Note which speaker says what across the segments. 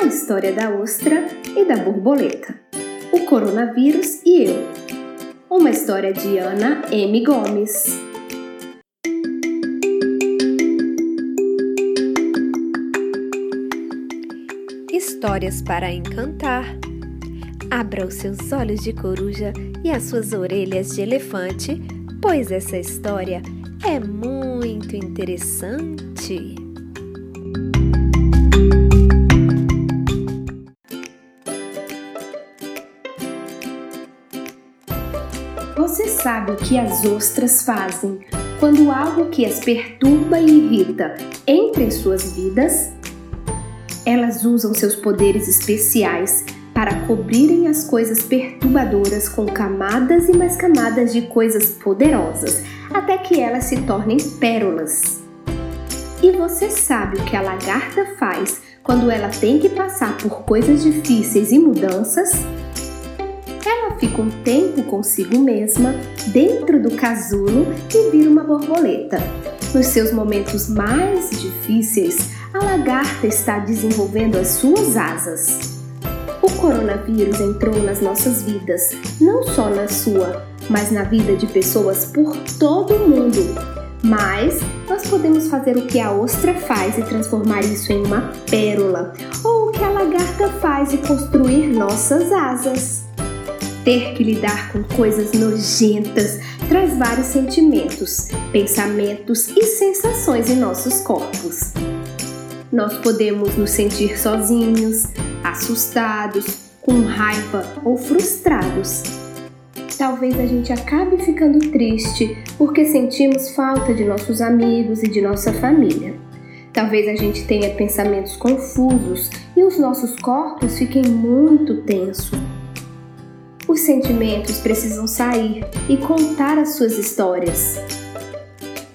Speaker 1: a história da ostra e da borboleta, o coronavírus e eu. Uma história de Ana M. Gomes. Histórias para encantar. Abra os seus olhos de coruja e as suas orelhas de elefante, pois essa história é muito interessante. Sabe o que as ostras fazem quando algo que as perturba e irrita entra em suas vidas? Elas usam seus poderes especiais para cobrirem as coisas perturbadoras com camadas e mais camadas de coisas poderosas, até que elas se tornem pérolas. E você sabe o que a lagarta faz quando ela tem que passar por coisas difíceis e mudanças? Fica um tempo consigo mesma, dentro do casulo e vira uma borboleta. Nos seus momentos mais difíceis, a lagarta está desenvolvendo as suas asas. O coronavírus entrou nas nossas vidas, não só na sua, mas na vida de pessoas por todo o mundo. Mas nós podemos fazer o que a ostra faz e transformar isso em uma pérola, ou o que a lagarta faz e construir nossas asas. Ter que lidar com coisas nojentas traz vários sentimentos, pensamentos e sensações em nossos corpos. Nós podemos nos sentir sozinhos, assustados, com raiva ou frustrados. Talvez a gente acabe ficando triste porque sentimos falta de nossos amigos e de nossa família. Talvez a gente tenha pensamentos confusos e os nossos corpos fiquem muito tensos. Os sentimentos precisam sair e contar as suas histórias.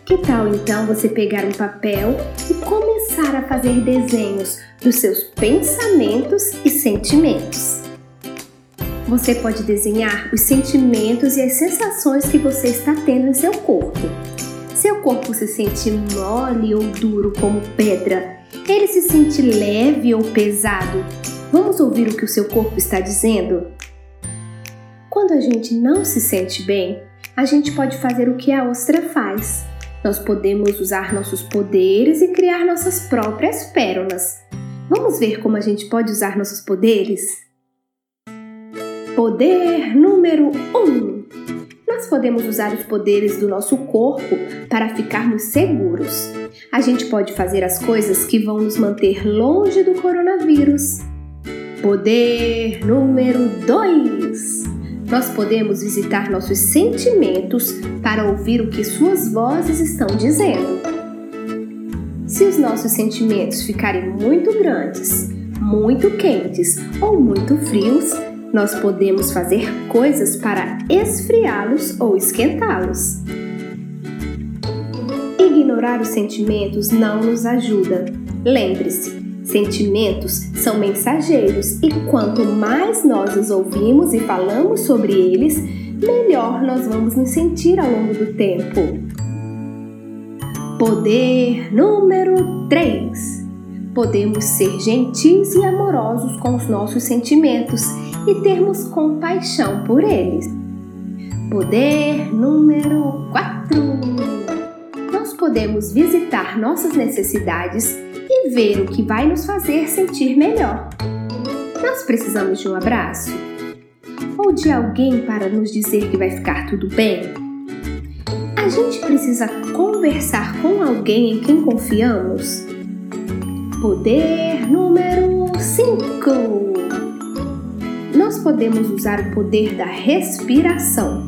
Speaker 1: Que tal então você pegar um papel e começar a fazer desenhos dos seus pensamentos e sentimentos? Você pode desenhar os sentimentos e as sensações que você está tendo em seu corpo. Seu corpo se sente mole ou duro como pedra? Ele se sente leve ou pesado? Vamos ouvir o que o seu corpo está dizendo? Quando a gente não se sente bem, a gente pode fazer o que a ostra faz nós podemos usar nossos poderes e criar nossas próprias pérolas. Vamos ver como a gente pode usar nossos poderes? Poder número 1: um. Nós podemos usar os poderes do nosso corpo para ficarmos seguros. A gente pode fazer as coisas que vão nos manter longe do coronavírus. Poder número 2: nós podemos visitar nossos sentimentos para ouvir o que suas vozes estão dizendo. Se os nossos sentimentos ficarem muito grandes, muito quentes ou muito frios, nós podemos fazer coisas para esfriá-los ou esquentá-los. Ignorar os sentimentos não nos ajuda. Lembre-se, Sentimentos são mensageiros e quanto mais nós os ouvimos e falamos sobre eles, melhor nós vamos nos sentir ao longo do tempo. Poder número 3. Podemos ser gentis e amorosos com os nossos sentimentos e termos compaixão por eles. Poder número 4. Nós podemos visitar nossas necessidades ver o que vai nos fazer sentir melhor. Nós precisamos de um abraço? Ou de alguém para nos dizer que vai ficar tudo bem? A gente precisa conversar com alguém em quem confiamos? Poder número 5. Nós podemos usar o poder da respiração.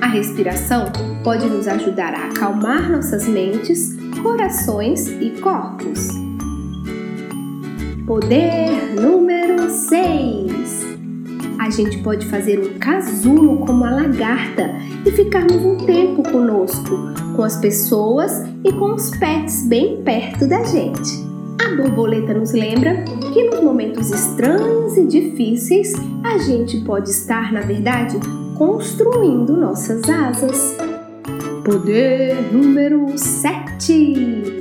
Speaker 1: A respiração pode nos ajudar a acalmar nossas mentes, corações e corpos. Poder número 6. A gente pode fazer um casulo como a lagarta e ficarmos um tempo conosco, com as pessoas e com os pets bem perto da gente. A borboleta nos lembra que nos momentos estranhos e difíceis a gente pode estar, na verdade, construindo nossas asas. Poder número 7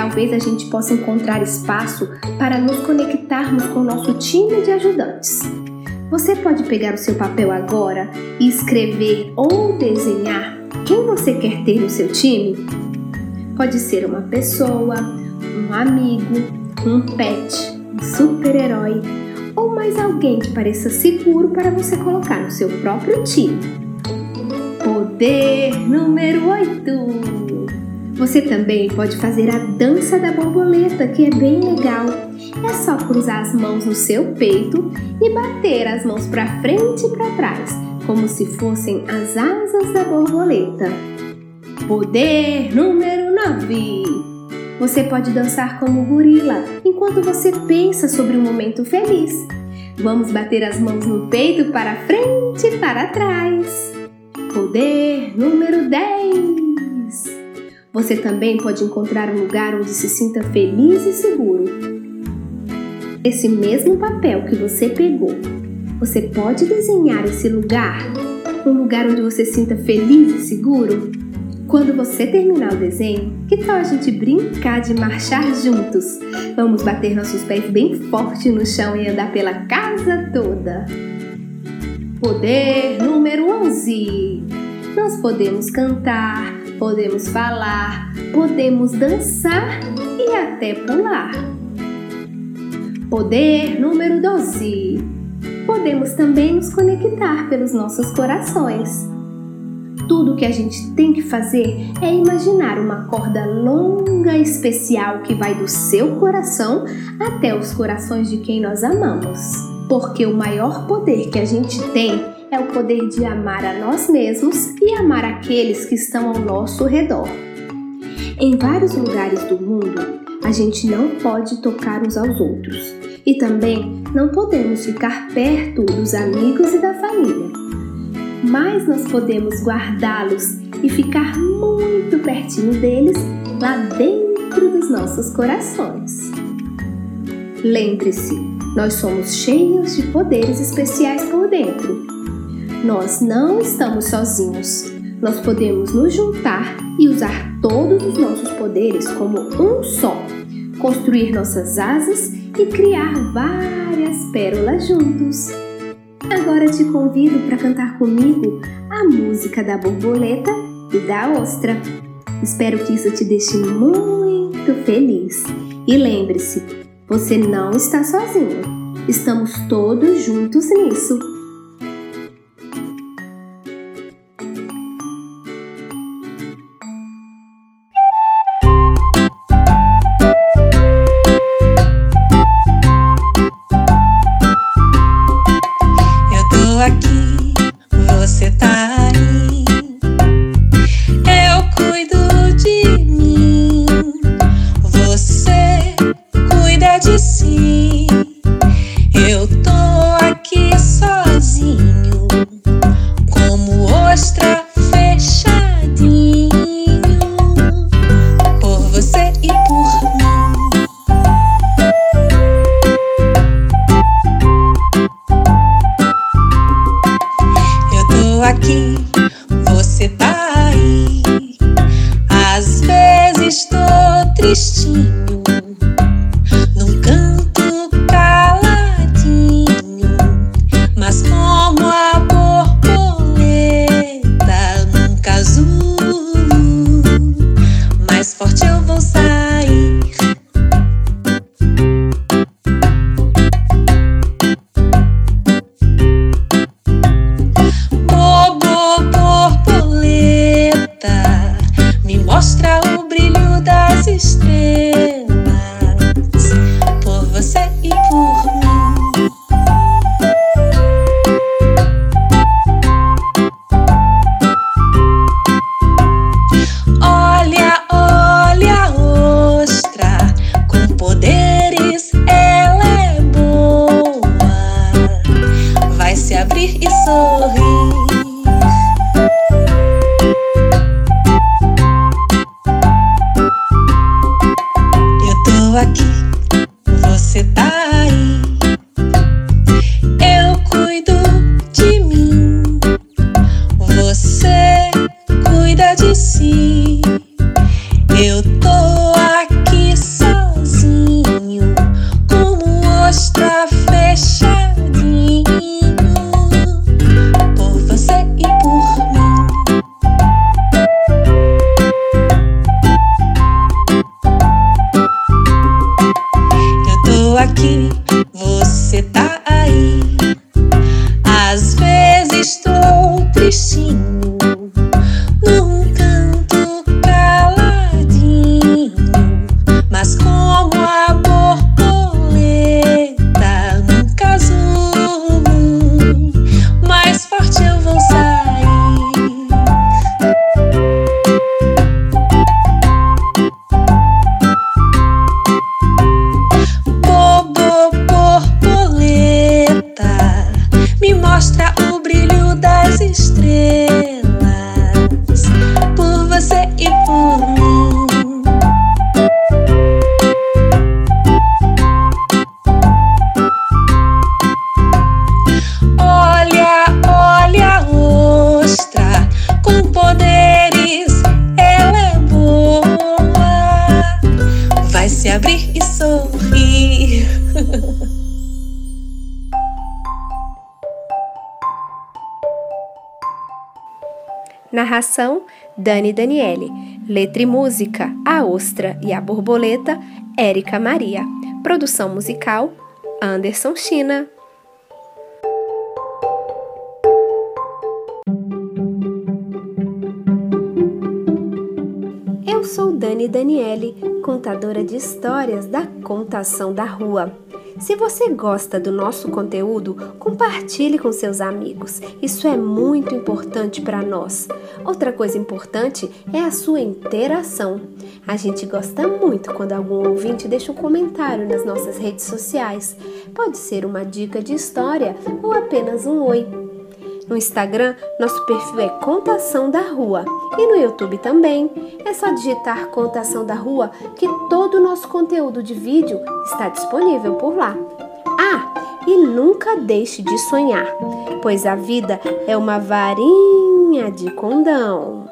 Speaker 1: talvez a gente possa encontrar espaço para nos conectarmos com o nosso time de ajudantes. Você pode pegar o seu papel agora e escrever ou desenhar quem você quer ter no seu time? Pode ser uma pessoa, um amigo, um pet, um super-herói ou mais alguém que pareça seguro para você colocar no seu próprio time. Poder número 8. Você também pode fazer a dança da borboleta, que é bem legal. É só cruzar as mãos no seu peito e bater as mãos para frente e para trás, como se fossem as asas da borboleta. Poder número 9. Você pode dançar como gorila enquanto você pensa sobre um momento feliz. Vamos bater as mãos no peito para frente e para trás. Poder número 10. Você também pode encontrar um lugar onde se sinta feliz e seguro. Esse mesmo papel que você pegou, você pode desenhar esse lugar? Um lugar onde você sinta feliz e seguro? Quando você terminar o desenho, que tal a gente brincar de marchar juntos? Vamos bater nossos pés bem forte no chão e andar pela casa toda. Poder número 11. Nós podemos cantar, podemos falar, podemos dançar e até pular. Poder número 12. Podemos também nos conectar pelos nossos corações. Tudo que a gente tem que fazer é imaginar uma corda longa especial que vai do seu coração até os corações de quem nós amamos. Porque o maior poder que a gente tem é o poder de amar a nós mesmos e amar aqueles que estão ao nosso redor. Em vários lugares do mundo, a gente não pode tocar uns aos outros e também não podemos ficar perto dos amigos e da família. Mas nós podemos guardá-los e ficar muito pertinho deles lá dentro dos nossos corações. Lembre-se, nós somos cheios de poderes especiais por dentro nós não estamos sozinhos. Nós podemos nos juntar e usar todos os nossos poderes como um só, construir nossas asas e criar várias pérolas juntos. Agora te convido para cantar comigo a música da borboleta e da ostra. Espero que isso te deixe muito feliz. E lembre-se, você não está sozinho. Estamos todos juntos nisso.
Speaker 2: Eu right
Speaker 1: Narração: Dani Daniele. Letra e música: A Ostra e a Borboleta, Érica Maria. Produção musical: Anderson China. Eu sou Dani Daniele, contadora de histórias da Contação da Rua. Se você gosta do nosso conteúdo, compartilhe com seus amigos. Isso é muito importante para nós. Outra coisa importante é a sua interação. A gente gosta muito quando algum ouvinte deixa um comentário nas nossas redes sociais. Pode ser uma dica de história ou apenas um oi. No Instagram, nosso perfil é Contação da Rua e no YouTube também. É só digitar Contação da Rua que todo o nosso conteúdo de vídeo está disponível por lá. Ah, e nunca deixe de sonhar, pois a vida é uma varinha de condão.